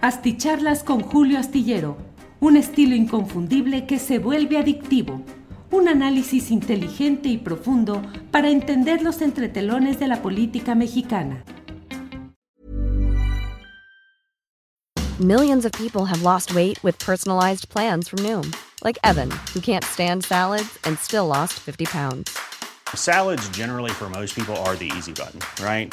Asticharlas con Julio Astillero, un estilo inconfundible que se vuelve adictivo. Un análisis inteligente y profundo para entender los entretelones de la política mexicana. Millions of people have lost weight with personalized plans from Noom, like Evan, who can't stand salads and still lost 50 pounds. Salads, generally, for most people, are the easy button, right?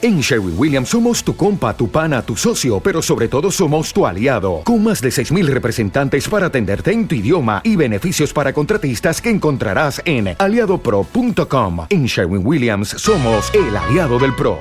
En Sherwin Williams somos tu compa, tu pana, tu socio, pero sobre todo somos tu aliado, con más de 6.000 representantes para atenderte en tu idioma y beneficios para contratistas que encontrarás en aliadopro.com. En Sherwin Williams somos el aliado del PRO.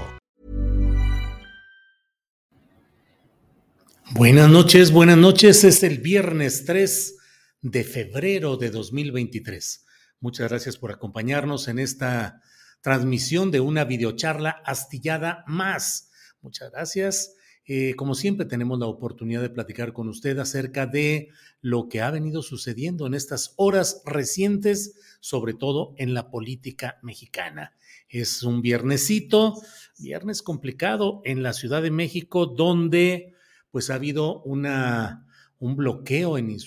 Buenas noches, buenas noches. Es el viernes 3 de febrero de 2023. Muchas gracias por acompañarnos en esta transmisión de una videocharla astillada más. Muchas gracias. Eh, como siempre, tenemos la oportunidad de platicar con usted acerca de lo que ha venido sucediendo en estas horas recientes, sobre todo en la política mexicana. Es un viernesito, viernes complicado en la Ciudad de México, donde pues ha habido un bloqueo en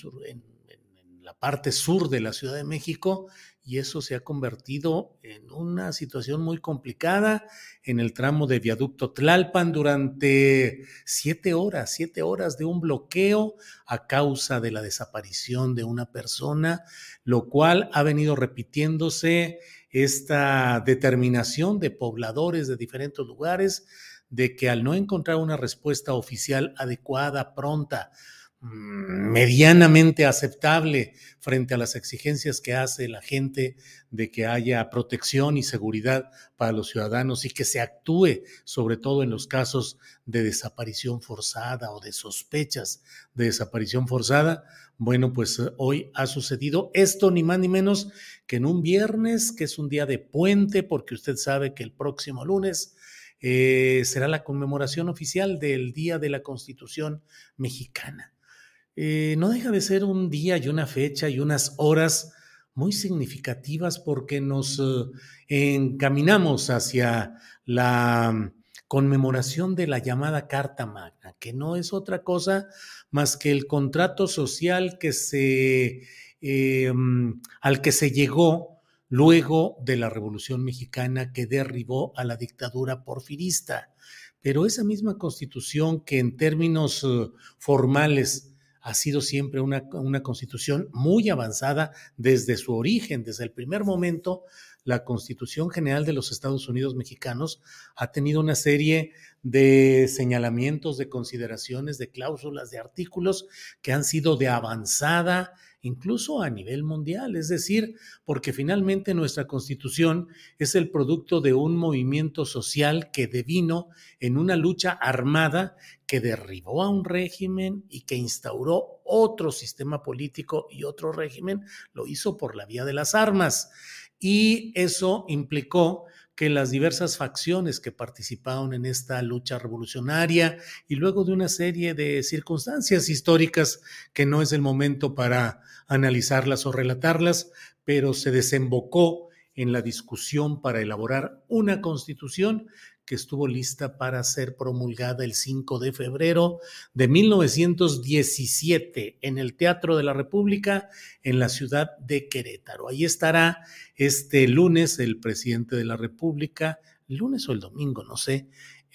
la parte sur de la Ciudad de México y eso se ha convertido en una situación muy complicada en el tramo de viaducto Tlalpan durante siete horas, siete horas de un bloqueo a causa de la desaparición de una persona, lo cual ha venido repitiéndose esta determinación de pobladores de diferentes lugares de que al no encontrar una respuesta oficial adecuada, pronta, medianamente aceptable frente a las exigencias que hace la gente de que haya protección y seguridad para los ciudadanos y que se actúe sobre todo en los casos de desaparición forzada o de sospechas de desaparición forzada. Bueno, pues eh, hoy ha sucedido esto ni más ni menos que en un viernes, que es un día de puente, porque usted sabe que el próximo lunes eh, será la conmemoración oficial del Día de la Constitución Mexicana. Eh, no deja de ser un día y una fecha y unas horas muy significativas porque nos eh, encaminamos hacia la conmemoración de la llamada Carta Magna, que no es otra cosa más que el contrato social eh, al que se llegó luego de la Revolución Mexicana que derribó a la dictadura porfirista. Pero esa misma constitución que en términos formales ha sido siempre una, una, constitución muy avanzada desde su origen, desde el primer momento. La Constitución General de los Estados Unidos Mexicanos ha tenido una serie de señalamientos, de consideraciones, de cláusulas, de artículos que han sido de avanzada incluso a nivel mundial, es decir, porque finalmente nuestra constitución es el producto de un movimiento social que devino en una lucha armada que derribó a un régimen y que instauró otro sistema político y otro régimen, lo hizo por la vía de las armas. Y eso implicó que las diversas facciones que participaron en esta lucha revolucionaria y luego de una serie de circunstancias históricas que no es el momento para analizarlas o relatarlas, pero se desembocó en la discusión para elaborar una constitución que estuvo lista para ser promulgada el 5 de febrero de 1917 en el Teatro de la República en la ciudad de Querétaro. Ahí estará este lunes el presidente de la República, lunes o el domingo, no sé.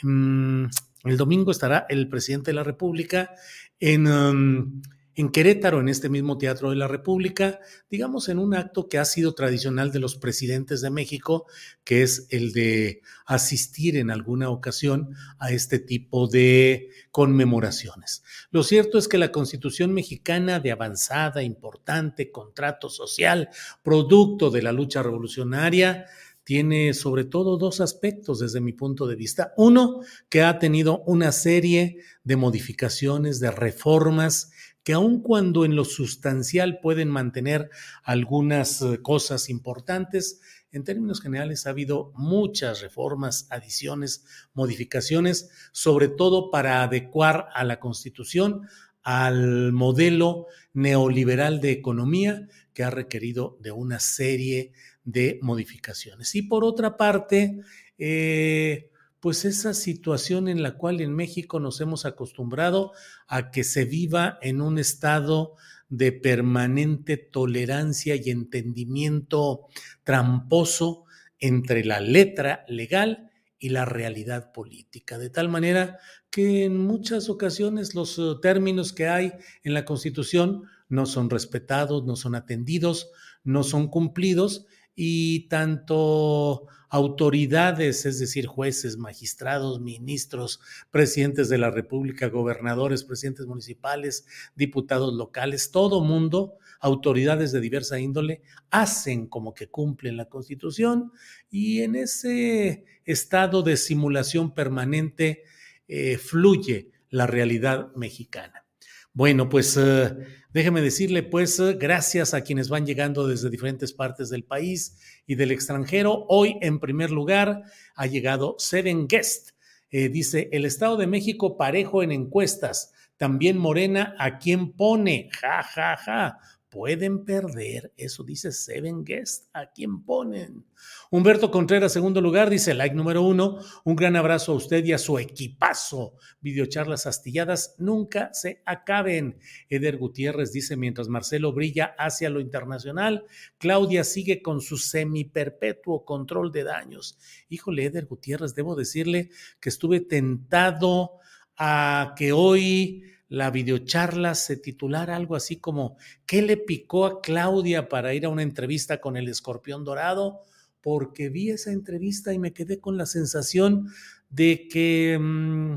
Mm, el domingo estará el presidente de la República en... Um, en Querétaro, en este mismo Teatro de la República, digamos en un acto que ha sido tradicional de los presidentes de México, que es el de asistir en alguna ocasión a este tipo de conmemoraciones. Lo cierto es que la Constitución mexicana de avanzada, importante, contrato social, producto de la lucha revolucionaria, tiene sobre todo dos aspectos desde mi punto de vista. Uno, que ha tenido una serie de modificaciones, de reformas que aun cuando en lo sustancial pueden mantener algunas eh, cosas importantes, en términos generales ha habido muchas reformas, adiciones, modificaciones, sobre todo para adecuar a la Constitución al modelo neoliberal de economía que ha requerido de una serie de modificaciones. Y por otra parte, eh, pues esa situación en la cual en México nos hemos acostumbrado a que se viva en un estado de permanente tolerancia y entendimiento tramposo entre la letra legal y la realidad política, de tal manera que en muchas ocasiones los eh, términos que hay en la Constitución no son respetados, no son atendidos, no son cumplidos y tanto autoridades, es decir, jueces, magistrados, ministros, presidentes de la República, gobernadores, presidentes municipales, diputados locales, todo mundo, autoridades de diversa índole, hacen como que cumplen la Constitución y en ese estado de simulación permanente eh, fluye la realidad mexicana. Bueno, pues eh, déjeme decirle, pues eh, gracias a quienes van llegando desde diferentes partes del país y del extranjero. Hoy, en primer lugar, ha llegado Seven Guest. dice, el Estado de México parejo en encuestas. También Morena, ¿a quién pone? Ja, ja, ja pueden perder. Eso dice Seven Guest. ¿A quién ponen? Humberto Contreras, segundo lugar, dice like número uno. Un gran abrazo a usted y a su equipazo. Videocharlas astilladas nunca se acaben. Eder Gutiérrez dice: mientras Marcelo brilla hacia lo internacional, Claudia sigue con su semiperpetuo control de daños. Híjole, Eder Gutiérrez, debo decirle que estuve tentado a que hoy la videocharla se titulara algo así como ¿Qué le picó a Claudia para ir a una entrevista con el escorpión dorado? Porque vi esa entrevista y me quedé con la sensación de que mm,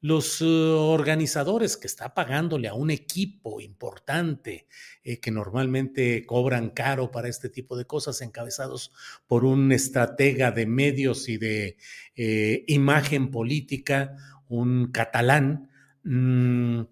los uh, organizadores que está pagándole a un equipo importante eh, que normalmente cobran caro para este tipo de cosas, encabezados por un estratega de medios y de eh, imagen política, un catalán, Mm,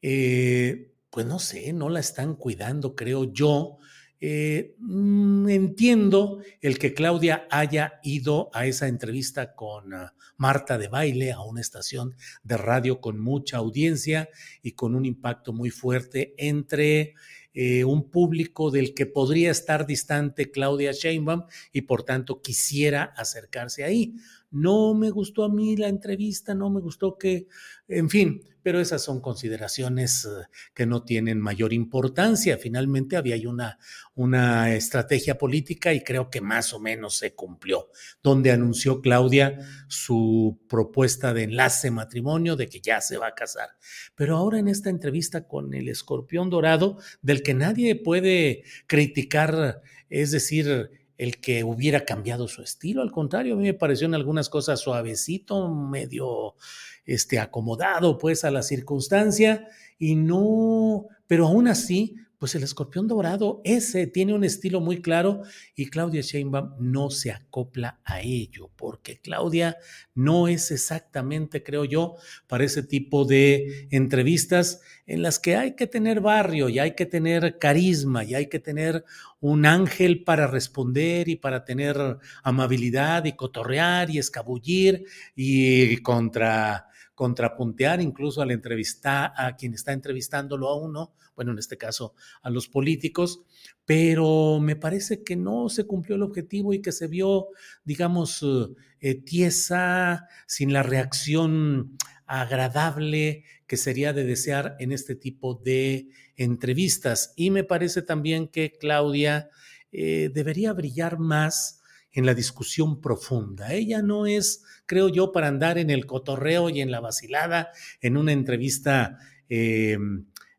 eh, pues no sé, no la están cuidando, creo yo. Eh, mm, entiendo el que Claudia haya ido a esa entrevista con ah, Marta de Baile, a una estación de radio con mucha audiencia y con un impacto muy fuerte entre eh, un público del que podría estar distante Claudia Sheinbaum y por tanto quisiera acercarse ahí. No me gustó a mí la entrevista, no me gustó que, en fin, pero esas son consideraciones eh, que no tienen mayor importancia. Finalmente había una, una estrategia política y creo que más o menos se cumplió, donde anunció Claudia su propuesta de enlace matrimonio, de que ya se va a casar. Pero ahora en esta entrevista con el escorpión dorado, del que nadie puede criticar, es decir, el que hubiera cambiado su estilo. Al contrario, a mí me pareció en algunas cosas suavecito, medio este, acomodado pues a la circunstancia y no, pero aún así pues el escorpión dorado, ese tiene un estilo muy claro y Claudia Sheinbaum no se acopla a ello, porque Claudia no es exactamente, creo yo, para ese tipo de entrevistas en las que hay que tener barrio y hay que tener carisma y hay que tener un ángel para responder y para tener amabilidad y cotorrear y escabullir y contra contrapuntear incluso al entrevistar a quien está entrevistándolo a uno, bueno, en este caso a los políticos, pero me parece que no se cumplió el objetivo y que se vio, digamos, eh, tiesa, sin la reacción agradable que sería de desear en este tipo de entrevistas. Y me parece también que Claudia eh, debería brillar más en la discusión profunda. Ella no es, creo yo, para andar en el cotorreo y en la vacilada en una entrevista eh,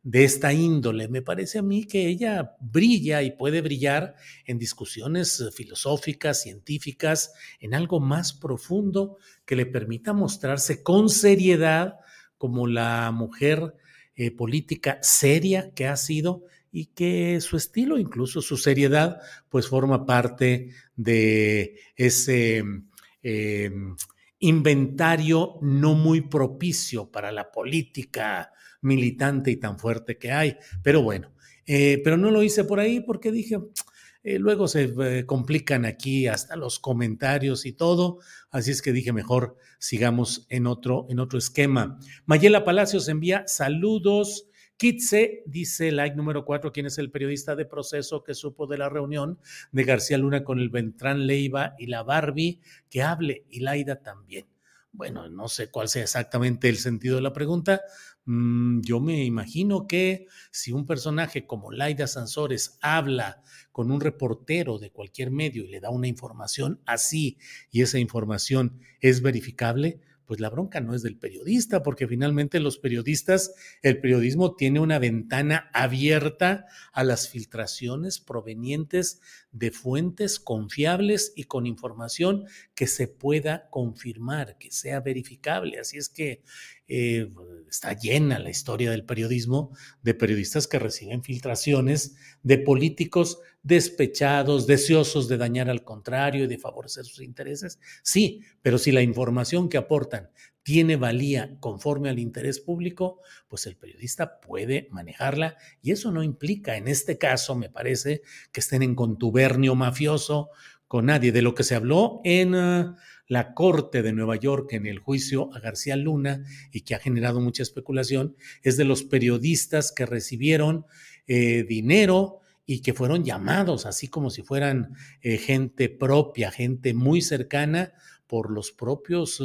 de esta índole. Me parece a mí que ella brilla y puede brillar en discusiones filosóficas, científicas, en algo más profundo que le permita mostrarse con seriedad como la mujer eh, política seria que ha sido y que su estilo, incluso su seriedad, pues forma parte de ese eh, inventario no muy propicio para la política militante y tan fuerte que hay. Pero bueno, eh, pero no lo hice por ahí porque dije, eh, luego se complican aquí hasta los comentarios y todo, así es que dije mejor sigamos en otro, en otro esquema. Mayela Palacios envía saludos. Kitse dice, like número cuatro, ¿quién es el periodista de proceso que supo de la reunión de García Luna con el Ventrán Leiva y la Barbie? Que hable, y Laida también. Bueno, no sé cuál sea exactamente el sentido de la pregunta, Mm, yo me imagino que si un personaje como Laida Sansores habla con un reportero de cualquier medio y le da una información así y esa información es verificable, pues la bronca no es del periodista, porque finalmente los periodistas, el periodismo tiene una ventana abierta a las filtraciones provenientes de fuentes confiables y con información que se pueda confirmar, que sea verificable. Así es que eh, está llena la historia del periodismo de periodistas que reciben filtraciones de políticos despechados, deseosos de dañar al contrario y de favorecer sus intereses. Sí, pero si la información que aportan tiene valía conforme al interés público, pues el periodista puede manejarla y eso no implica, en este caso, me parece, que estén en contubernio mafioso con nadie. De lo que se habló en... Ah, la Corte de Nueva York en el juicio a García Luna y que ha generado mucha especulación, es de los periodistas que recibieron eh, dinero y que fueron llamados, así como si fueran eh, gente propia, gente muy cercana por los propios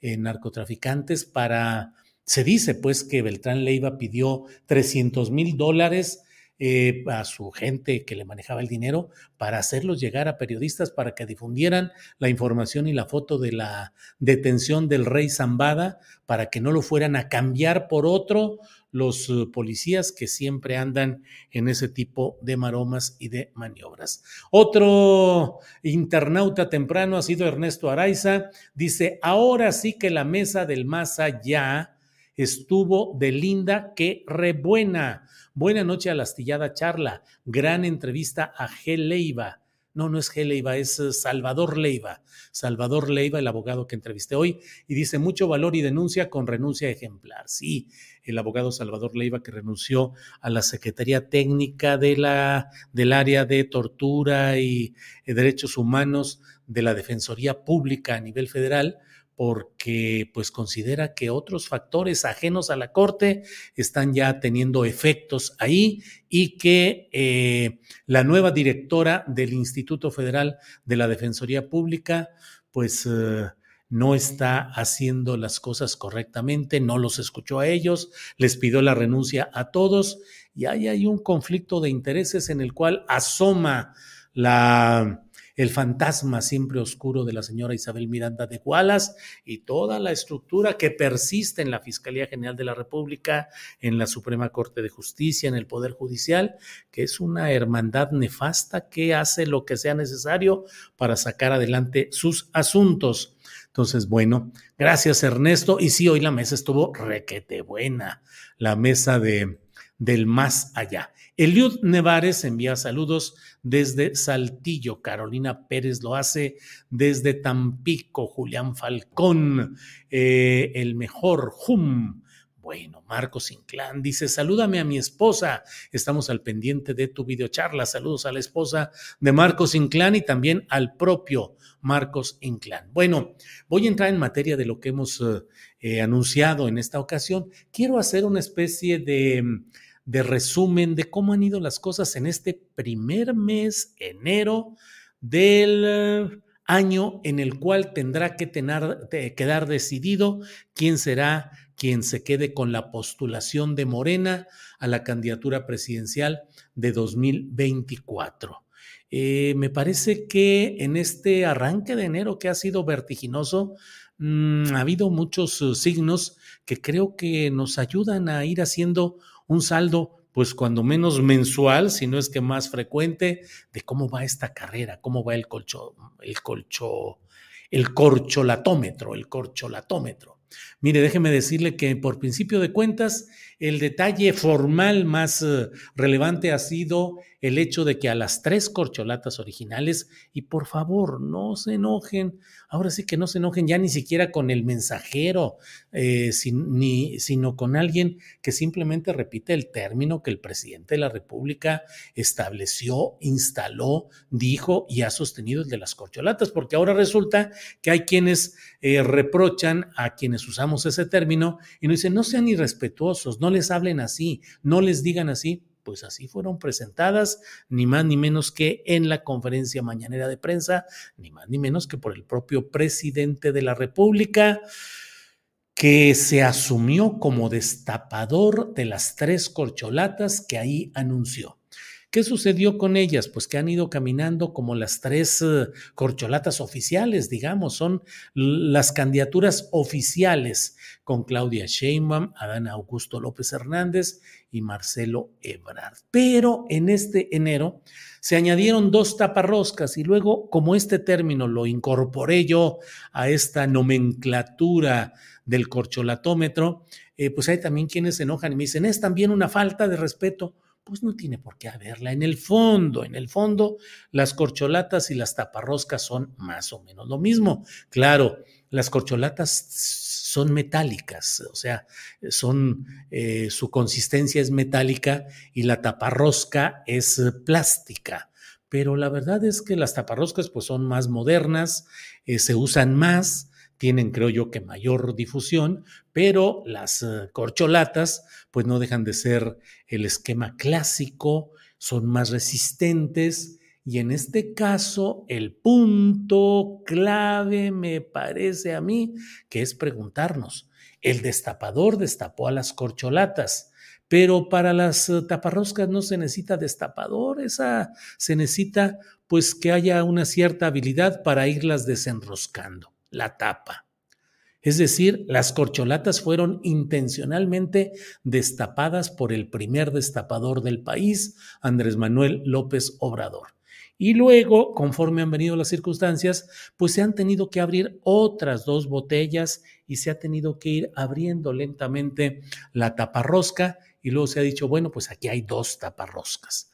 eh, narcotraficantes para... Se dice pues que Beltrán Leiva pidió 300 mil dólares eh, a su gente que le manejaba el dinero para hacerlos llegar a periodistas para que difundieran la información y la foto de la detención del rey Zambada para que no lo fueran a cambiar por otro los eh, policías que siempre andan en ese tipo de maromas y de maniobras. Otro internauta temprano ha sido Ernesto Araiza. Dice, ahora sí que la mesa del más allá estuvo de linda que rebuena. Buena noche a la astillada charla. Gran entrevista a G. Leiva. No, no es G. Leiva, es eh, Salvador Leiva. Salvador Leiva, el abogado que entrevisté hoy, y dice mucho valor y denuncia con renuncia ejemplar. Sí, el abogado Salvador Leiva que renunció a la Secretaría Técnica de la, del área de tortura y eh, derechos humanos de la Defensoría Pública a nivel federal porque pues considera que otros factores ajenos a la Corte están ya teniendo efectos ahí y que eh, la nueva directora del Instituto Federal de la Defensoría Pública pues eh, no está haciendo las cosas correctamente, no los escuchó a ellos, les pidió la renuncia a todos y ahí hay un conflicto de intereses en el cual asoma la el fantasma siempre oscuro de la señora Isabel Miranda de Gualas y toda la estructura que persiste en la Fiscalía General de la República, en la Suprema Corte de Justicia, en el Poder Judicial, que es una hermandad nefasta que hace lo que sea necesario para sacar adelante sus asuntos. Entonces, bueno, gracias Ernesto. Y sí, hoy la mesa estuvo requete buena, la mesa de, del más allá. Eliud Nevares envía saludos desde Saltillo, Carolina Pérez lo hace desde Tampico, Julián Falcón, eh, el mejor, Hum. Bueno, Marcos Inclán dice, salúdame a mi esposa. Estamos al pendiente de tu videocharla. Saludos a la esposa de Marcos Inclán y también al propio Marcos Inclán. Bueno, voy a entrar en materia de lo que hemos eh, eh, anunciado en esta ocasión. Quiero hacer una especie de de resumen de cómo han ido las cosas en este primer mes, enero, del eh, año en el cual tendrá que tener, quedar decidido quién será quien se quede con la postulación de Morena a la candidatura presidencial de 2024. Eh, me parece que en este arranque de enero que ha sido vertiginoso, mm, ha habido muchos uh, signos que creo que nos ayudan a ir haciendo un saldo, pues cuando menos mensual, si no es que más frecuente, de cómo va esta carrera, cómo va el colcho, el colcho, el corcholatómetro, el corcholatómetro. Mire, déjeme decirle que por principio de cuentas, el detalle formal más eh, relevante ha sido el hecho de que a las tres corcholatas originales, y por favor, no se enojen, ahora sí que no se enojen ya ni siquiera con el mensajero, eh, ni, sino con alguien que simplemente repite el término que el presidente de la República estableció, instaló, dijo y ha sostenido el de las corcholatas, porque ahora resulta que hay quienes eh, reprochan a quienes usamos ese término y nos dicen, no sean irrespetuosos, no les hablen así, no les digan así pues así fueron presentadas, ni más ni menos que en la conferencia mañanera de prensa, ni más ni menos que por el propio presidente de la República, que se asumió como destapador de las tres corcholatas que ahí anunció. ¿Qué sucedió con ellas? Pues que han ido caminando como las tres eh, corcholatas oficiales, digamos, son las candidaturas oficiales con Claudia Sheinbaum, Adán Augusto López Hernández y Marcelo Ebrard. Pero en este enero se añadieron dos taparroscas y luego, como este término lo incorporé yo a esta nomenclatura del corcholatómetro, eh, pues hay también quienes se enojan y me dicen, es también una falta de respeto pues no tiene por qué haberla. En el fondo, en el fondo, las corcholatas y las taparroscas son más o menos lo mismo. Claro, las corcholatas son metálicas, o sea, son, eh, su consistencia es metálica y la taparrosca es plástica. Pero la verdad es que las taparroscas pues son más modernas, eh, se usan más, tienen, creo yo, que mayor difusión, pero las eh, corcholatas, pues no dejan de ser el esquema clásico, son más resistentes y en este caso el punto clave me parece a mí que es preguntarnos, el destapador destapó a las corcholatas, pero para las eh, taparroscas no se necesita destapador, esa se necesita pues que haya una cierta habilidad para irlas desenroscando la tapa. Es decir, las corcholatas fueron intencionalmente destapadas por el primer destapador del país, Andrés Manuel López Obrador. Y luego, conforme han venido las circunstancias, pues se han tenido que abrir otras dos botellas y se ha tenido que ir abriendo lentamente la taparrosca y luego se ha dicho, bueno, pues aquí hay dos taparroscas.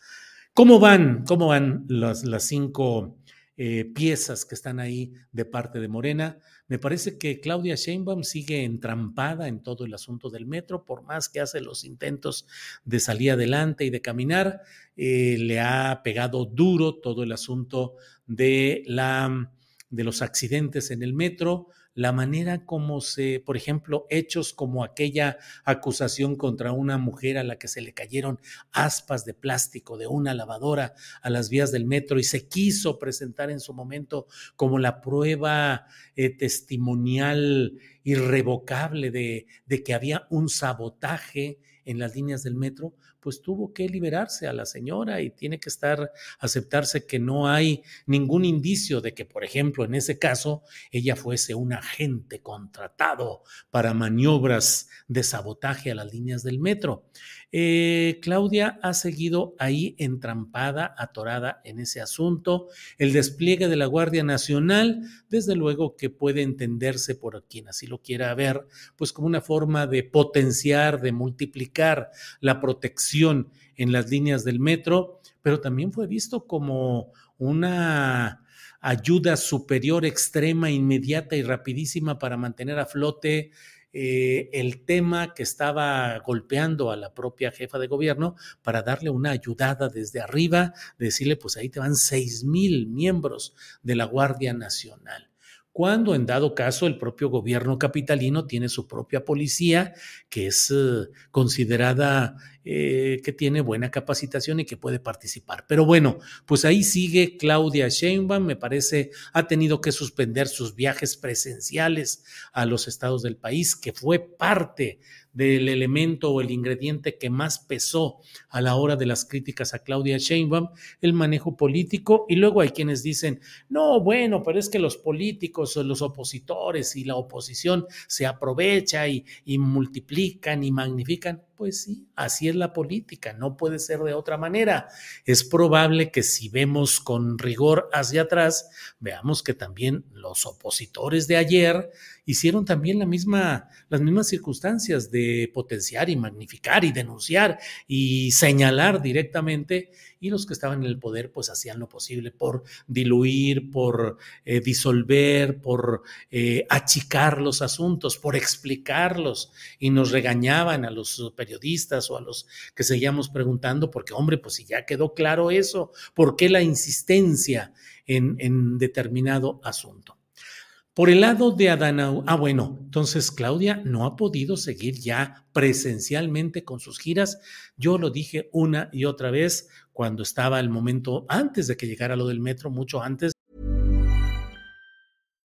¿Cómo van? ¿Cómo van las, las cinco eh, piezas que están ahí de parte de Morena. Me parece que Claudia Sheinbaum sigue entrampada en todo el asunto del metro, por más que hace los intentos de salir adelante y de caminar, eh, le ha pegado duro todo el asunto de, la, de los accidentes en el metro, la manera como se, por ejemplo, hechos como aquella acusación contra una mujer a la que se le cayeron aspas de plástico de una lavadora a las vías del metro y se quiso presentar en su momento como la prueba eh, testimonial irrevocable de, de que había un sabotaje en las líneas del metro, pues tuvo que liberarse a la señora y tiene que estar, aceptarse que no hay ningún indicio de que, por ejemplo, en ese caso, ella fuese un agente contratado para maniobras de sabotaje a las líneas del metro. Eh, Claudia ha seguido ahí entrampada, atorada en ese asunto. El despliegue de la Guardia Nacional, desde luego que puede entenderse por quien así lo quiera ver, pues como una forma de potenciar, de multiplicar la protección en las líneas del metro, pero también fue visto como una ayuda superior, extrema, inmediata y rapidísima para mantener a flote eh, el tema que estaba golpeando a la propia jefa de gobierno para darle una ayudada desde arriba, decirle, pues ahí te van seis mil miembros de la Guardia Nacional. Cuando en dado caso el propio gobierno capitalino tiene su propia policía que es eh, considerada eh, que tiene buena capacitación y que puede participar. Pero bueno, pues ahí sigue Claudia Sheinbaum, me parece, ha tenido que suspender sus viajes presenciales a los estados del país, que fue parte del elemento o el ingrediente que más pesó a la hora de las críticas a Claudia Sheinbaum, el manejo político. Y luego hay quienes dicen, no, bueno, pero es que los políticos, los opositores y la oposición se aprovecha y, y multiplican y magnifican. Pues sí, así es la política, no puede ser de otra manera. Es probable que si vemos con rigor hacia atrás, veamos que también los opositores de ayer hicieron también la misma, las mismas circunstancias de potenciar y magnificar y denunciar y señalar directamente y los que estaban en el poder pues hacían lo posible por diluir, por eh, disolver, por eh, achicar los asuntos, por explicarlos y nos regañaban a los periodistas o a los que seguíamos preguntando porque hombre pues si ya quedó claro eso, ¿por qué la insistencia en, en determinado asunto? Por el lado de Adana, ah, bueno, entonces Claudia no ha podido seguir ya presencialmente con sus giras. Yo lo dije una y otra vez cuando estaba el momento antes de que llegara lo del metro, mucho antes.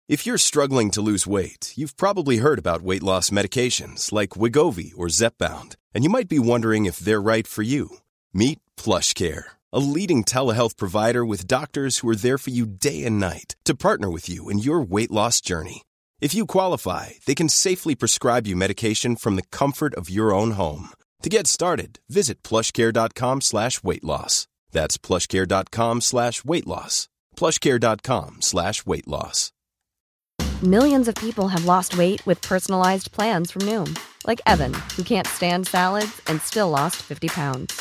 If you're struggling to lose weight, you've probably heard about weight loss medications like Wigovi or Zepbound, and you might be wondering if they're right for you. Meet PlushCare. A leading telehealth provider with doctors who are there for you day and night to partner with you in your weight loss journey. If you qualify, they can safely prescribe you medication from the comfort of your own home. To get started, visit plushcare.com slash weight loss. That's plushcare.com slash weight loss. Plushcare.com slash weight loss. Millions of people have lost weight with personalized plans from Noom, like Evan, who can't stand salads and still lost 50 pounds.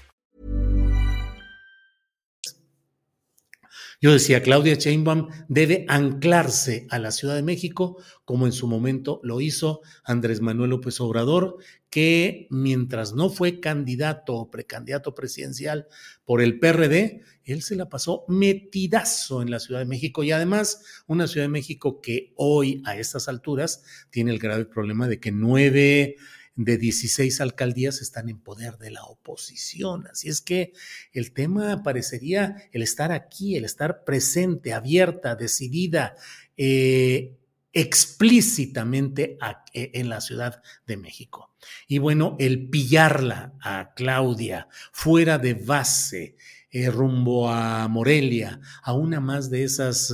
Yo decía, Claudia Sheinbaum debe anclarse a la Ciudad de México, como en su momento lo hizo Andrés Manuel López Obrador, que mientras no fue candidato o precandidato presidencial por el PRD, él se la pasó metidazo en la Ciudad de México. Y además una Ciudad de México que hoy a estas alturas tiene el grave problema de que nueve de 16 alcaldías están en poder de la oposición. Así es que el tema parecería el estar aquí, el estar presente, abierta, decidida, eh, explícitamente eh, en la Ciudad de México. Y bueno, el pillarla a Claudia fuera de base, eh, rumbo a Morelia, a una más de esas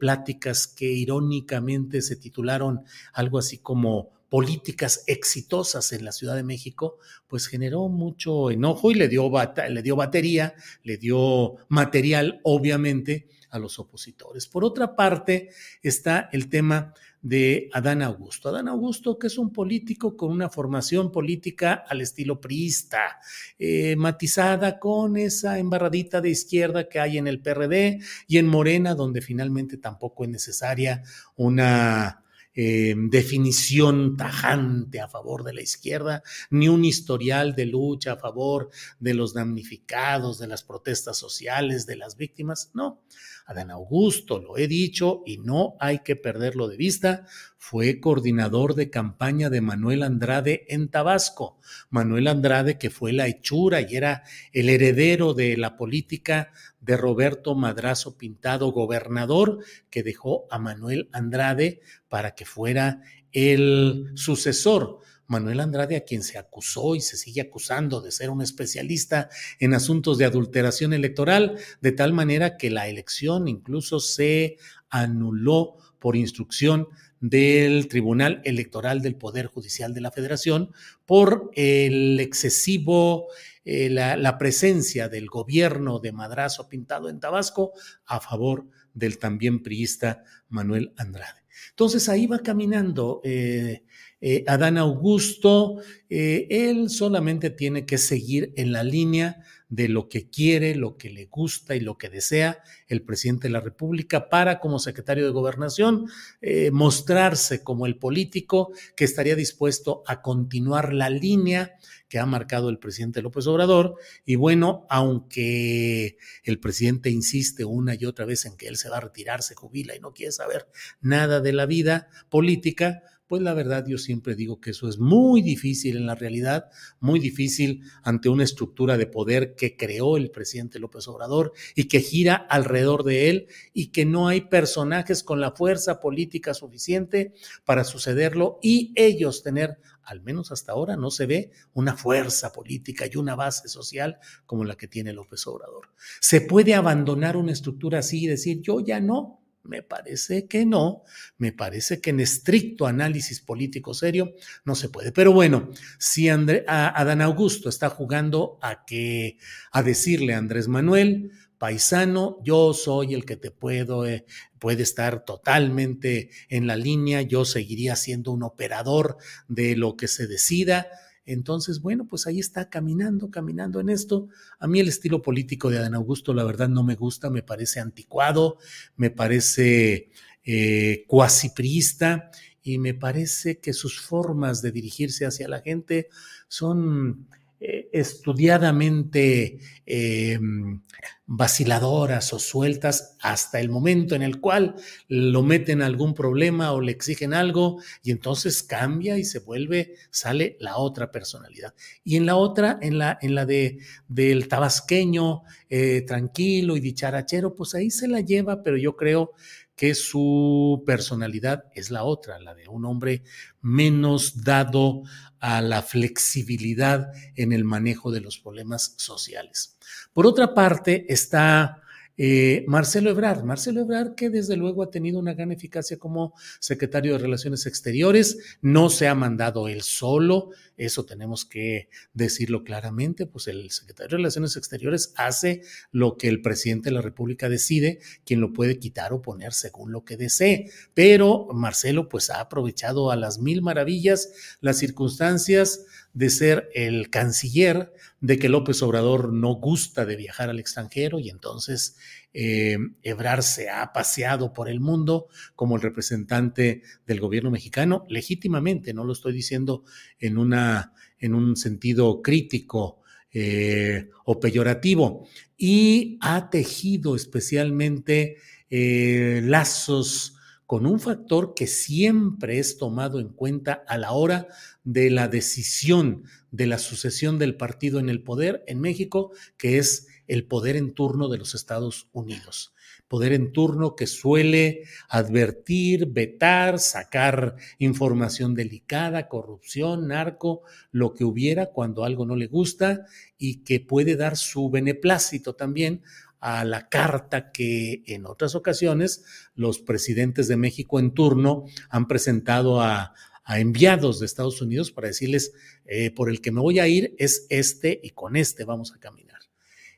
pláticas que irónicamente se titularon algo así como políticas exitosas en la Ciudad de México, pues generó mucho enojo y le dio, le dio batería, le dio material, obviamente, a los opositores. Por otra parte, está el tema de Adán Augusto. Adán Augusto, que es un político con una formación política al estilo priista, eh, matizada con esa embarradita de izquierda que hay en el PRD y en Morena, donde finalmente tampoco es necesaria una eh, definición tajante a favor de la izquierda, ni un historial de lucha a favor de los damnificados, de las protestas sociales, de las víctimas. No, Adán Augusto, lo he dicho y no hay que perderlo de vista, fue coordinador de campaña de Manuel Andrade en Tabasco. Manuel Andrade, que fue la hechura y era el heredero de la política de Roberto Madrazo Pintado, gobernador, que dejó a Manuel Andrade para que fuera el sucesor. Manuel Andrade, a quien se acusó y se sigue acusando de ser un especialista en asuntos de adulteración electoral, de tal manera que la elección incluso se anuló por instrucción del Tribunal Electoral del Poder Judicial de la Federación por el excesivo, eh, la, presencia del gobierno de Madrazo Pintado en Tabasco a favor del también priista Manuel Andrade. Entonces ahí va caminando eh, eh, Adán Augusto, eh, él solamente tiene que seguir en la línea de lo que quiere, lo que le gusta y lo que desea el presidente de la República para, como secretario de gobernación, mostrarse como el político que estaría dispuesto a continuar la línea que ha marcado el presidente López Obrador. Y bueno, aunque el presidente insiste una y otra vez en que él se va a retirar, se jubila y no quiere saber nada de la vida política, pues la verdad yo siempre digo que eso es muy difícil en la realidad, muy difícil ante una estructura de poder que creó el presidente López Obrador y que gira alrededor de él y que no hay personajes con la fuerza política suficiente para sucederlo y ellos tener al menos hasta ahora no se ve una fuerza política y una base social como la que tiene López Obrador. ¿Se puede abandonar una estructura así y decir yo ya no? Me parece que no, me parece que en estricto análisis político serio no se puede. Pero bueno, si Adán Augusto está jugando a que a decirle a Andrés Manuel, paisano, yo soy el que te puedo, eh, puede estar totalmente en la línea, yo seguiría siendo un operador de lo que se decida. Entonces, bueno, pues ahí está caminando, caminando en esto. A mí el estilo político de Adán Augusto, la verdad, no me gusta, me parece anticuado, me parece eh, cuasi priista y me parece que sus formas de dirigirse hacia la gente son eh, estudiadamente eh, vaciladoras o sueltas hasta el momento en el cual lo meten a algún problema o le exigen algo y entonces cambia y se vuelve, sale la otra personalidad. Y en la otra, en la, en la de, del tabasqueño eh, tranquilo y dicharachero, pues ahí se la lleva, pero yo creo que su personalidad es la otra, la de un hombre menos dado a la flexibilidad en el manejo de los problemas sociales. Por otra parte, está eh, Marcelo Ebrard, Marcelo Ebrard que desde luego ha tenido una gran eficacia como secretario de Relaciones Exteriores, no se ha mandado él solo, eso tenemos que decirlo claramente, pues el secretario de Relaciones Exteriores hace lo que el presidente de la República decide, quien lo puede quitar o poner según lo que desee, pero Marcelo pues ha aprovechado a las mil maravillas las circunstancias de ser el canciller, de que López Obrador no gusta de viajar al extranjero y entonces eh, Ebrar se ha paseado por el mundo como el representante del gobierno mexicano, legítimamente, no lo estoy diciendo en, una, en un sentido crítico eh, o peyorativo, y ha tejido especialmente eh, lazos con un factor que siempre es tomado en cuenta a la hora de la decisión de la sucesión del partido en el poder en México, que es el poder en turno de los Estados Unidos. Poder en turno que suele advertir, vetar, sacar información delicada, corrupción, narco, lo que hubiera cuando algo no le gusta y que puede dar su beneplácito también a la carta que en otras ocasiones los presidentes de México en turno han presentado a, enviados de Estados Unidos para decirles, eh, por el que me voy a ir es este y con este vamos a caminar.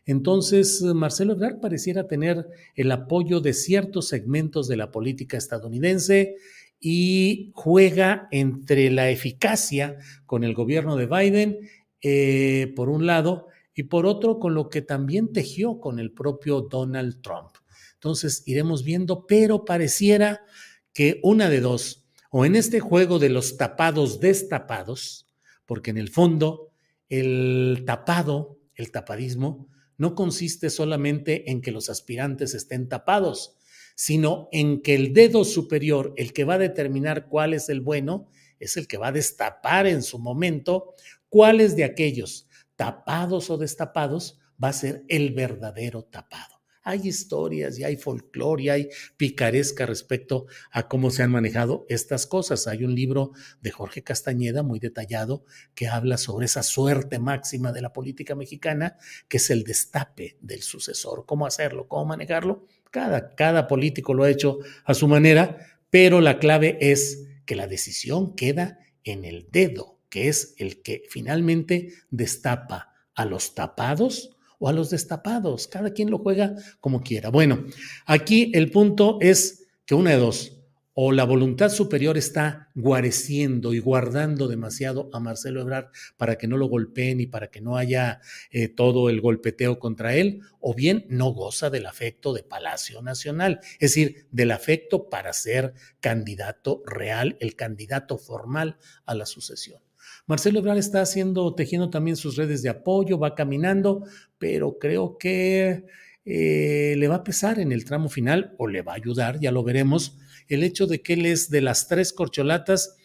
Entonces, Marcelo Ebrard pareciera tener el apoyo de ciertos segmentos de la política estadounidense y juega entre la eficacia con el gobierno de Biden, eh, por un lado, y por otro con lo que también tejió con el propio Donald Trump. Entonces iremos viendo, pero pareciera que una de dos, o en este juego de los tapados destapados, porque en el fondo el tapado, el tapadismo, no consiste solamente en que los aspirantes estén tapados, sino en que el dedo superior, el que va a determinar cuál es el bueno, es el que va a destapar en su momento cuáles de aquellos tapados o destapados, va a ser el verdadero tapado. Hay historias y hay folclore y hay picaresca respecto a cómo se han manejado estas cosas. Hay un libro de Jorge Castañeda muy detallado que habla sobre esa suerte máxima de la política mexicana, que es el destape del sucesor. ¿Cómo hacerlo? ¿Cómo manejarlo? Cada, cada político lo ha hecho a su manera, pero la clave es que la decisión queda en el dedo que es el que finalmente destapa a los tapados o a los destapados. Cada quien lo juega como quiera. Bueno, aquí el punto es que una de dos, o la voluntad superior está guareciendo y guardando demasiado a Marcelo Ebrard para que no lo golpeen y para que no haya eh, todo el golpeteo contra él, o bien no goza del afecto de Palacio Nacional, es decir, del afecto para ser candidato real, el candidato formal a la sucesión. Marcelo Ebrard está haciendo, tejiendo también sus redes de apoyo, va caminando, pero creo que eh, le va a pesar en el tramo final o le va a ayudar, ya lo veremos, el hecho de que él es de las tres corcholatas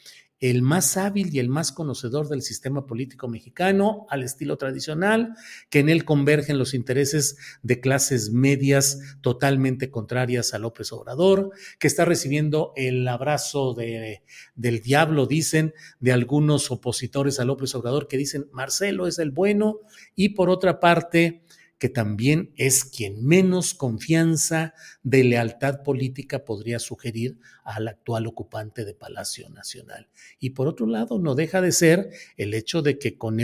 el más hábil y el más conocedor del sistema político mexicano al estilo tradicional, que en él convergen los intereses de clases medias totalmente contrarias a López Obrador, que está recibiendo el abrazo de, del diablo, dicen, de algunos opositores a López Obrador que dicen, Marcelo es el bueno, y por otra parte, que también es quien menos confianza de lealtad política podría sugerir al actual ocupante de Palacio Nacional. Y por otro lado, no deja de ser el hecho de que con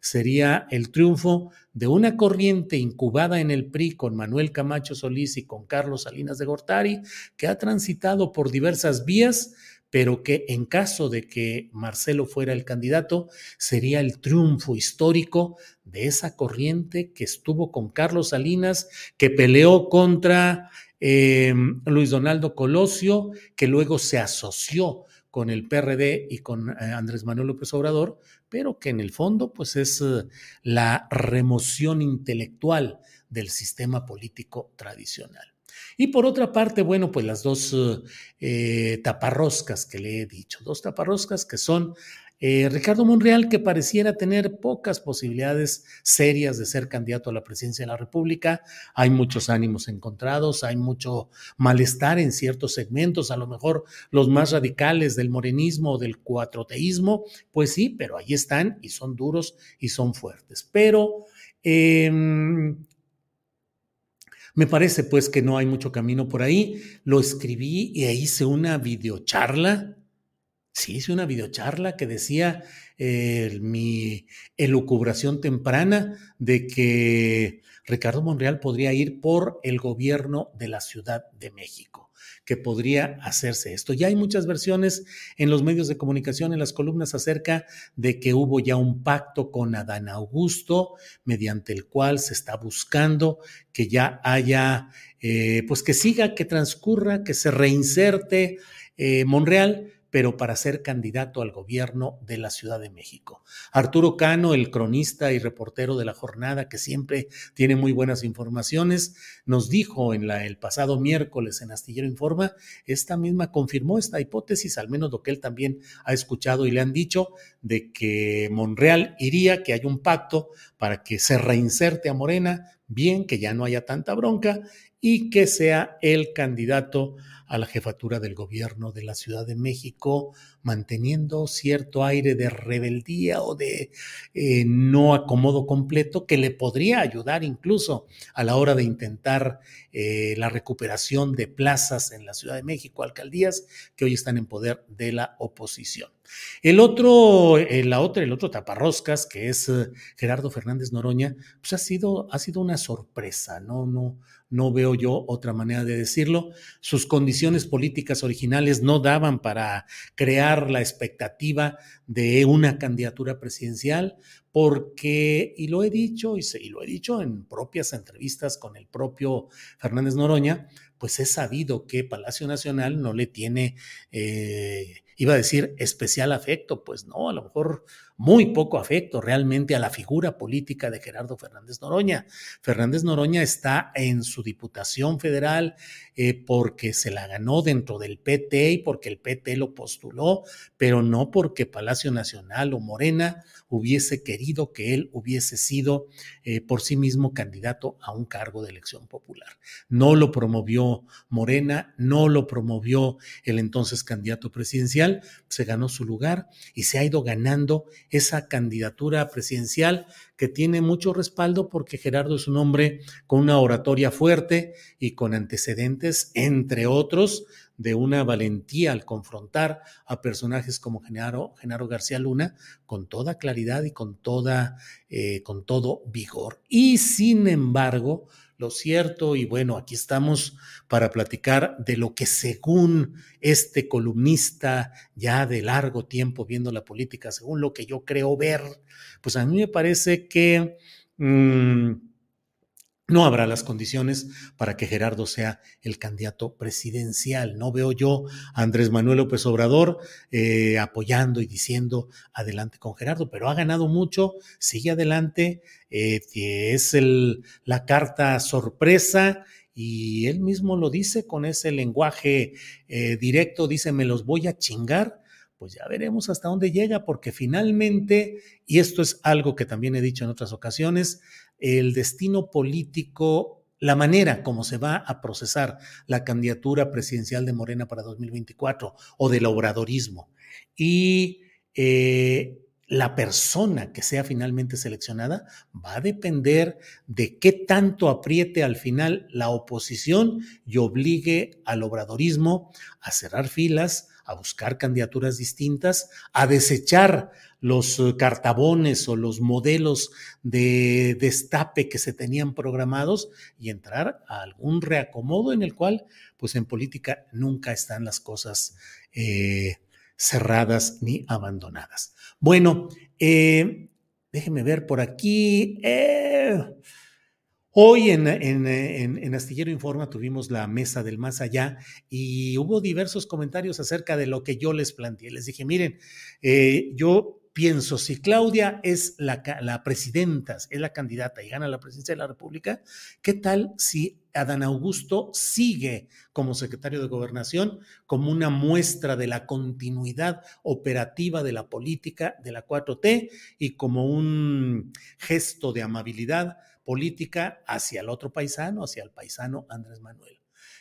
sería el triunfo de una corriente incubada en el PRI con Manuel Camacho Solís y con Carlos Salinas de Gortari, que ha transitado por diversas vías, pero que en caso de que Marcelo fuera el candidato, sería el triunfo histórico de esa corriente que estuvo con Carlos Salinas, que peleó contra eh, Luis Donaldo Colosio, que luego se asoció con el PRD y con eh, Andrés Manuel López Obrador, pero que en el fondo pues es eh, la remoción intelectual del sistema político tradicional. Y por otra parte, bueno, pues las dos taparroscas que le he dicho, dos taparroscas que son eh, Ricardo Monreal, que pareciera tener pocas posibilidades serias de ser candidato a la presidencia de la República, hay muchos ánimos encontrados, hay mucho malestar en ciertos segmentos, a lo mejor los más radicales del morenismo o del cuatroteísmo, pues sí, pero ahí están y son duros y son fuertes. Pero em, me parece pues que no hay mucho camino por ahí. Lo escribí y hice una videocharla Sí, hice una videocharla que decía eh, mi elucubración temprana de que Ricardo Monreal podría ir por el gobierno de la Ciudad de México, que podría hacerse esto. Ya hay muchas versiones en los medios de comunicación, en las columnas acerca de que hubo ya un pacto con Adán Augusto, mediante el cual se está buscando que ya haya, eh, pues que siga, que transcurra, que se reinserte eh, Monreal pero para ser candidato al gobierno de la Ciudad de México. Arturo Cano, el cronista y reportero de la jornada, que siempre tiene muy buenas informaciones, nos dijo en el pasado miércoles en Astillero Informa, esta misma confirmó esta hipótesis, al menos lo que él también ha escuchado y le han dicho, de que Monreal iría, que hay un pacto para que se reinserte a Morena, bien, que ya no haya tanta bronca y que sea el candidato a la jefatura del gobierno de la Ciudad de México, manteniendo cierto aire de rebeldía o de eh, no acomodo completo que le podría ayudar incluso a la hora de intentar eh, la recuperación de plazas en la Ciudad de México, alcaldías que hoy están en poder de la oposición. El otro, eh, la otra, el otro taparroscas, que es Gerardo Fernández Noroña, pues ha sido, ha sido una sorpresa, ¿no? No, no veo yo otra manera de decirlo. Sus condiciones políticas originales no daban para crear la expectativa de una candidatura presidencial, porque, y lo he dicho, y, lo he dicho en propias entrevistas con el propio Fernández Noroña, pues es sabido que Palacio Nacional no le tiene, eh, iba a decir, especial afecto, pues no, a lo mejor muy poco afecto realmente a la figura política de Gerardo Fernández Noroña. Fernández Noroña está en su diputación federal eh, porque se la ganó dentro del PT y porque el PT lo postuló, pero no porque Palacio Nacional o Morena hubiese querido que él hubiese sido eh, por sí mismo candidato a un cargo de elección popular. No lo promovió Morena, no lo promovió el entonces candidato presidencial, se ganó su lugar y se ha ido ganando esa candidatura presidencial que tiene mucho respaldo porque Gerardo es un hombre con una oratoria fuerte y con antecedentes, entre otros, de una valentía al confrontar a personajes como Genaro, Genaro García Luna con toda claridad y con, toda, eh, con todo vigor. Y sin embargo, lo cierto, y bueno, aquí estamos para platicar de lo que según este columnista ya de largo tiempo viendo la política, según lo que yo creo ver, pues a mí me parece que... Mm, no habrá las condiciones para que Gerardo sea el candidato presidencial. No veo yo a Andrés Manuel López Obrador eh, apoyando y diciendo adelante con Gerardo, pero ha ganado mucho, sigue adelante, eh, es la carta sorpresa y él mismo lo dice con ese lenguaje eh, directo, dice, me los voy a chingar. Pues ya veremos hasta dónde llega, porque finalmente, y esto es algo que también he dicho en otras ocasiones, el destino político, la manera como se va a procesar la candidatura presidencial de Morena para 2024 o del obradorismo y eh, la persona que sea finalmente seleccionada va a depender de qué tanto apriete al final la oposición y obligue al obradorismo a cerrar filas, a buscar candidaturas distintas, a desechar los eh, cartabones o los modelos de destape que se tenían programados y entrar a algún reacomodo en el cual, pues en política nunca están las cosas eh, cerradas ni abandonadas. Bueno, eh, déjeme ver por aquí. Hoy en, en, Astillero Informa tuvimos la mesa del más allá y hubo diversos comentarios acerca de lo que yo les planteé. Les dije, miren, yo pienso, si Claudia es la, la, presidenta, es la candidata y gana la presidencia de la República, ¿qué tal si Adán Augusto sigue como secretario de gobernación como una muestra de la continuidad operativa de la política de la 4T y como un gesto de amabilidad política hacia el otro paisano, hacia el paisano Andrés Manuel?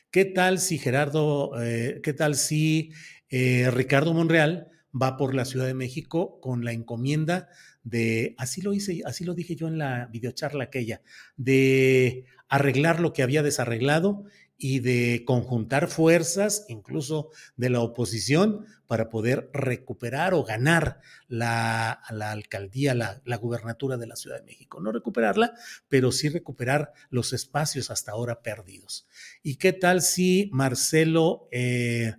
¿Qué tal si Gerardo, eh, qué tal si eh, Ricardo Monreal va por la Ciudad de México con la encomienda de, así lo hice, así lo dije yo en la videocharla aquella, de arreglar lo que había desarreglado y de conjuntar fuerzas, incluso de la oposición, para poder recuperar o ganar la, la alcaldía, la, la, gubernatura de la Ciudad de México. No recuperarla, pero sí recuperar los espacios hasta ahora perdidos. ¿Y qué tal si Marcelo eh,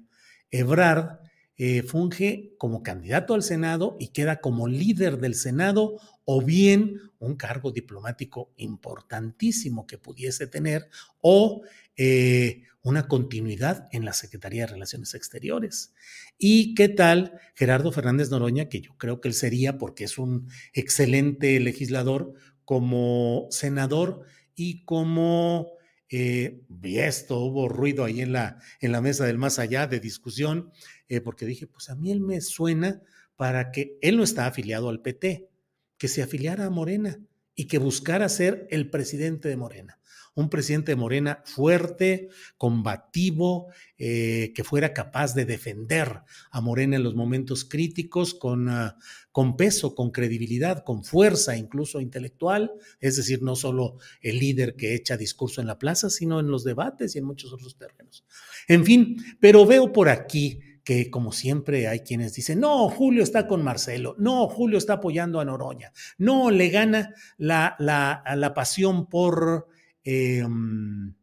Ebrard eh, funge como candidato al Senado y queda como líder del Senado o bien un cargo diplomático importantísimo que pudiese tener o eh, una continuidad en la Secretaría de Relaciones Exteriores. ¿Y qué tal Gerardo Fernández Noroña, que yo creo que él sería porque es un excelente legislador como senador y como eh, y esto hubo ruido ahí en la, en la mesa del más allá de discusión, eh, porque dije, pues a mí él me suena para que él no está afiliado al PT, que se afiliara a Morena y que buscara ser el presidente de Morena un presidente de Morena fuerte, combativo, eh, que fuera capaz de defender a Morena en los momentos críticos con, uh, con peso, con credibilidad, con fuerza, incluso intelectual, es decir, no solo el líder que echa discurso en la plaza, sino en los debates y en muchos otros terrenos. En fin, pero veo por aquí que como siempre hay quienes dicen, no, Julio está con Marcelo, no, Julio está apoyando a Noroña, no, le gana la, la, la pasión por Em,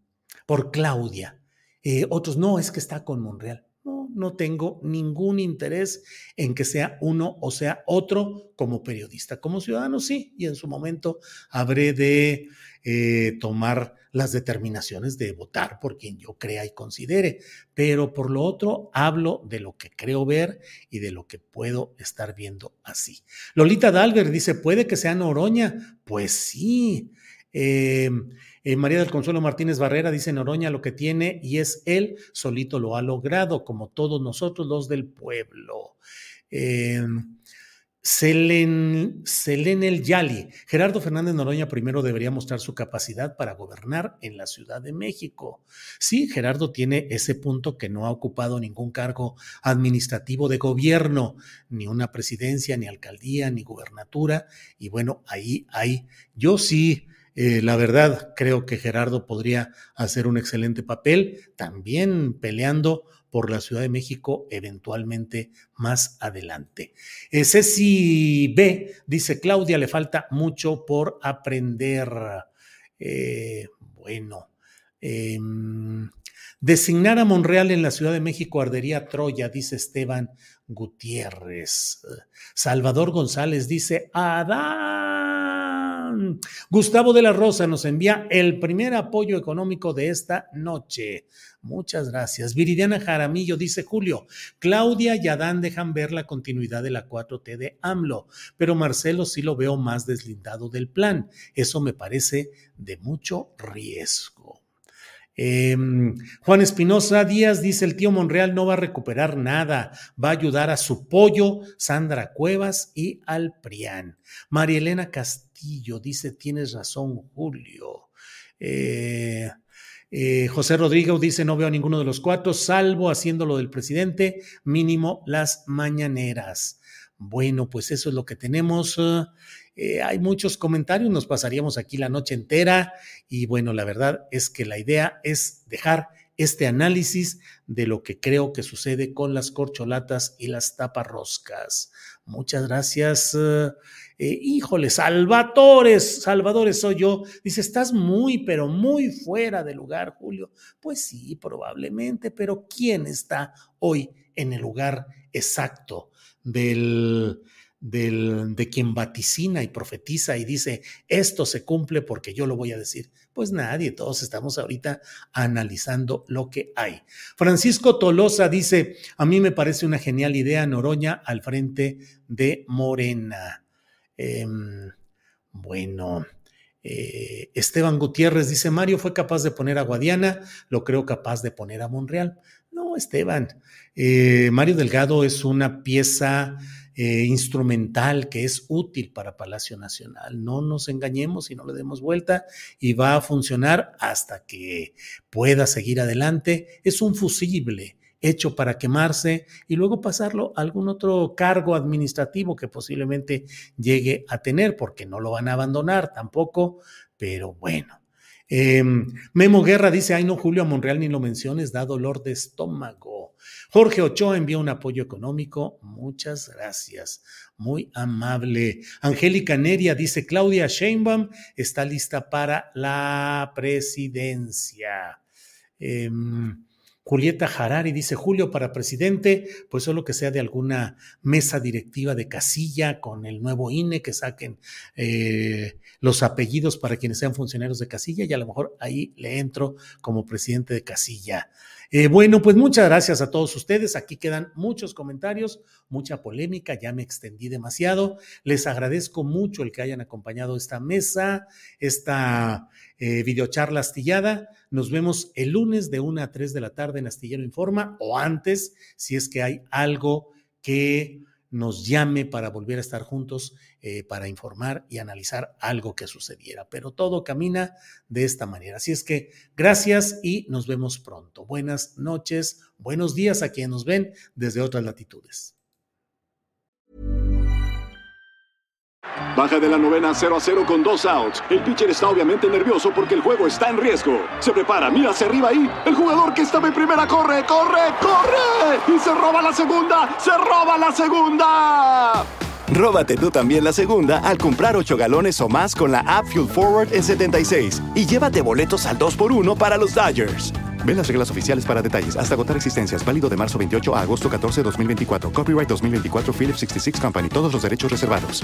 por Claudia. Eh, otros, no, es que está con Monreal. No, no tengo ningún interés en que sea uno o sea otro como periodista. Como ciudadano, sí, y en su momento habré de eh, tomar las determinaciones de votar por quien yo crea y considere, pero por lo otro hablo de lo que creo ver y de lo que puedo estar viendo así. Lolita Dalver dice, ¿puede que sea Noroña? Pues sí. Eh, eh, María del Consuelo Martínez Barrera dice Noroña lo que tiene y es él, solito lo ha logrado, como todos nosotros los del pueblo. Eh, Selen, el Yali. Gerardo Fernández Noroña primero debería mostrar su capacidad para gobernar en la Ciudad de México. Sí, Gerardo tiene ese punto que no ha ocupado ningún cargo administrativo de gobierno, ni una presidencia, ni alcaldía, ni gubernatura. Y bueno, ahí hay, yo sí eh, la verdad, creo que Gerardo podría hacer un excelente papel, también peleando por la Ciudad de México eventualmente más adelante. Ceci B dice, Claudia, le falta mucho por aprender. Eh, bueno, em, designar a Monreal en la Ciudad de México ardería Troya, dice Esteban Gutiérrez. Salvador González dice, Adán Gustavo de la Rosa nos envía el primer apoyo económico de esta noche. Muchas gracias. Viridiana Jaramillo dice Julio, Claudia y Adán dejan ver la continuidad de la 4T de AMLO, pero Marcelo sí lo veo más deslindado del plan. Eso me parece de mucho riesgo. Em, Juan Espinosa Díaz dice: el tío Monreal no va a recuperar nada, va a ayudar a su pollo, Sandra Cuevas y al Prián. María Elena Castillo dice: Tienes razón, Julio. Eh, eh, José Rodríguez dice: No veo a ninguno de los cuatro, salvo haciendo lo del presidente, mínimo las mañaneras. Bueno, pues eso es lo que tenemos. Eh, hay muchos comentarios, nos pasaríamos aquí la noche entera y bueno, la verdad es que la idea es dejar este análisis de lo que creo que sucede con las corcholatas y las taparroscas. Muchas gracias. Eh, eh, híjole, Salvadores, Salvadores soy yo. Dice, estás muy, pero muy fuera de lugar, Julio. Pues sí, probablemente, pero ¿quién está hoy en el lugar exacto del, de quien vaticina y profetiza y dice, esto se cumple porque yo lo voy a decir. Pues nadie, todos estamos ahorita analizando lo que hay. Francisco Tolosa dice, a mí me parece una genial idea Noroña al frente de Morena. Em, bueno. Eh, Esteban Gutiérrez dice, Mario fue capaz de poner a Guadiana, lo creo capaz de poner a Monreal. No, Esteban. Eh, Mario Delgado es una pieza eh, instrumental que es útil para Palacio Nacional. No nos engañemos y no le demos vuelta y va a funcionar hasta que pueda seguir adelante. Es un fusible hecho para quemarse y luego pasarlo a algún otro cargo administrativo que posiblemente llegue a tener, porque no lo van a abandonar tampoco, pero bueno. Em, Memo Guerra dice, ay no, Julio, a Monreal ni lo menciones, da dolor de estómago. Jorge Ochoa envía un apoyo económico. Muchas gracias. Muy amable. Angélica Neria dice, Claudia Sheinbaum está lista para la presidencia. Em, Julieta Harari dice, Julio, para presidente, pues solo que sea de alguna mesa directiva de casilla con el nuevo INE, que saquen eh, los apellidos para quienes sean funcionarios de casilla y a lo mejor ahí le entro como presidente de casilla. Eh, bueno, pues muchas gracias a todos ustedes. Aquí quedan muchos comentarios, mucha polémica, ya me extendí demasiado. Les agradezco mucho el que hayan acompañado esta mesa, esta eh, videocharla astillada. Nos vemos el lunes de 1 a 3 de la tarde en Astillero Informa o antes, si es que hay algo que nos llame para volver a estar juntos, eh, para informar y analizar algo que sucediera. Pero todo camina de esta manera. Así es que gracias y nos vemos pronto. Buenas noches, buenos días a quienes nos ven desde otras latitudes. Baja de la novena 0 a 0 con dos outs. El pitcher está obviamente nervioso porque el juego está en riesgo. Se prepara, mira hacia arriba ahí. El jugador que estaba en primera corre, corre, corre. Y se roba la segunda, se roba la segunda. Róbate tú también la segunda al comprar 8 galones o más con la app Fuel Forward en 76 y llévate boletos al 2x1 para los Dodgers. Ve las reglas oficiales para detalles. Hasta agotar existencias. Válido de marzo 28 a agosto 14, 2024. Copyright 2024 Philips 66 Company. Todos los derechos reservados.